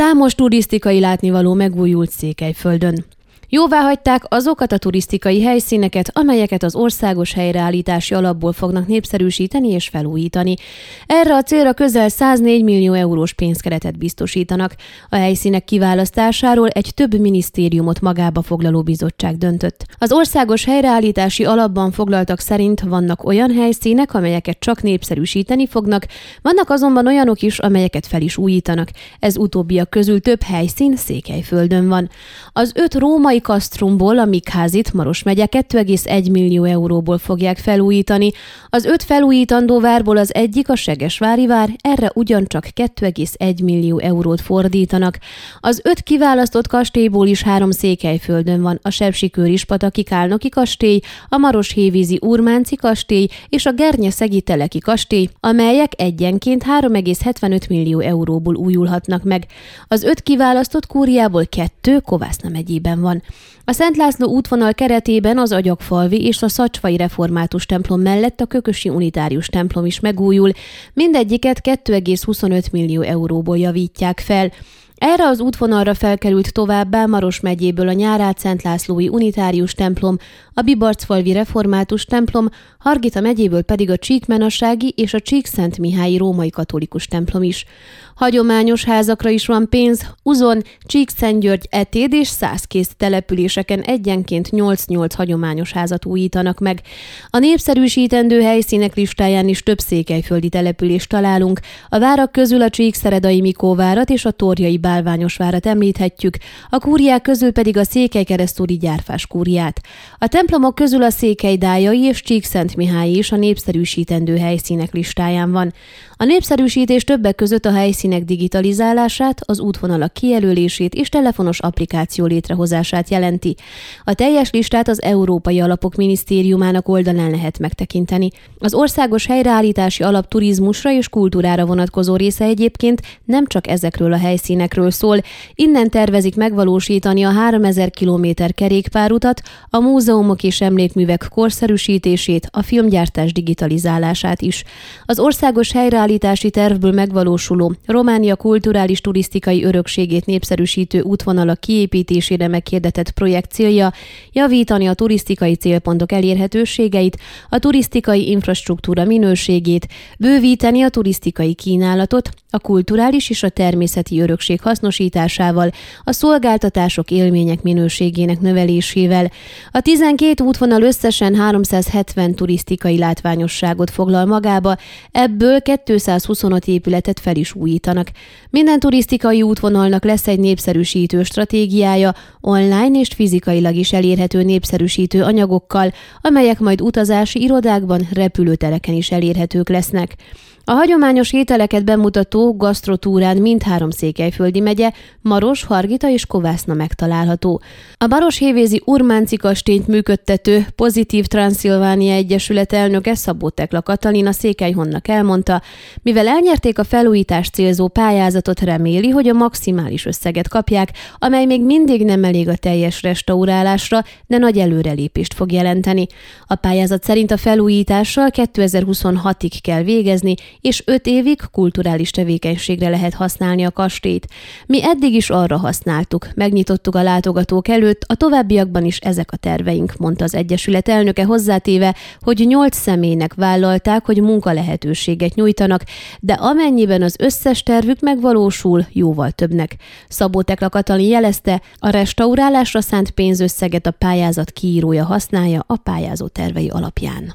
Számos turisztikai látnivaló megújult Székelyföldön. Jóvá hagyták azokat a turisztikai helyszíneket, amelyeket az országos helyreállítási alapból fognak népszerűsíteni és felújítani. Erre a célra közel 104 millió eurós pénzkeretet biztosítanak. A helyszínek kiválasztásáról egy több minisztériumot magába foglaló bizottság döntött. Az országos helyreállítási alapban foglaltak szerint vannak olyan helyszínek, amelyeket csak népszerűsíteni fognak, vannak azonban olyanok is, amelyeket fel is újítanak. Ez utóbbiak közül több helyszín Székelyföldön van. Az öt római Kasztrumból a Mikházit Maros megye 2,1 millió euróból fogják felújítani. Az öt felújítandó várból az egyik a Segesvári vár, erre ugyancsak 2,1 millió eurót fordítanak. Az öt kiválasztott kastélyból is három székelyföldön van, a Sepsikőrispataki Kálnoki kastély, a Maros Hévízi Urmánci kastély és a Szegi Teleki kastély, amelyek egyenként 3,75 millió euróból újulhatnak meg. Az öt kiválasztott kúriából kettő Kovászna megyében van. A Szent László útvonal keretében az Agyagfalvi és a Szacsvai Református templom mellett a Kökösi Unitárius templom is megújul, mindegyiket 2,25 millió euróból javítják fel. Erre az útvonalra felkerült továbbá Maros megyéből a Nyárát Szent Lászlói Unitárius templom, a Bibarcfalvi Református templom, Hargita megyéből pedig a Csíkmenassági és a Csíkszent Mihályi Római Katolikus templom is. Hagyományos házakra is van pénz, Uzon, Csíkszentgyörgy, Etéd és Szászkész településeken egyenként 8-8 hagyományos házat újítanak meg. A népszerűsítendő helyszínek listáján is több székelyföldi települést találunk. A várak közül a Csíkszeredai Mikóvárat és a Torjai Bálványos várat említhetjük, a kúriák közül pedig a Székelykeresztúri gyárfás kúriát. A templomok közül a Székelydájai és Csíkszent Mihály is a népszerűsítendő helyszínek listáján van. A népszerűsítés többek között a helyszínek digitalizálását, az útvonalak kijelölését és telefonos applikáció létrehozását jelenti. A teljes listát az Európai Alapok Minisztériumának oldalán lehet megtekinteni. Az országos helyreállítási alap turizmusra és kultúrára vonatkozó része egyébként nem csak ezekről a helyszínekről szól. Innen tervezik megvalósítani a 3000 km kerékpárutat, a múzeumok és emlékművek korszerűsítését, a filmgyártás digitalizálását is. Az országos helyreállítási tervből megvalósuló Románia kulturális turisztikai örökségét népszerűsítő útvonalak kiépítésére meghirdetett projekt célja javítani a turisztikai célpontok elérhetőségeit, a turisztikai infrastruktúra minőségét, bővíteni a turisztikai kínálatot, a kulturális és a természeti örökség hasznosításával, a szolgáltatások élmények minőségének növelésével. A 12 útvonal összesen 370 turisztikai látványosságot foglal magába, ebből 225 épületet fel is újítanak. Minden turisztikai útvonalnak lesz egy népszerűsítő stratégiája, online és fizikailag is elérhető népszerűsítő anyagokkal, amelyek majd utazási irodákban, repülőtereken is elérhetők lesznek. A hagyományos ételeket bemutató gasztrotúrán mindhárom székelyföldi megye, Maros, Hargita és Kovászna megtalálható. A Baros Hévézi Urmánci kastényt működtető Pozitív Transzilvánia Egyesület elnöke Szabó Tekla Katalina Székelyhonnak elmondta, mivel elnyerték a felújítás célzó pályázatot, reméli, hogy a maximális összeget kapják, amely még mindig nem elég a teljes restaurálásra, de nagy előrelépést fog jelenteni. A pályázat szerint a felújítással 2026-ig kell végezni, és öt évig kulturális tevékenységre lehet használni a kastélyt. Mi eddig is arra használtuk, megnyitottuk a látogatók előtt, a továbbiakban is ezek a terveink, mondta az Egyesület elnöke hozzátéve, hogy nyolc személynek vállalták, hogy munkalehetőséget nyújtanak, de amennyiben az összes tervük megvalósul, jóval többnek. Szabó Tekla Katalin jelezte, a restaurálásra szánt pénzösszeget a pályázat kiírója használja a pályázó tervei alapján.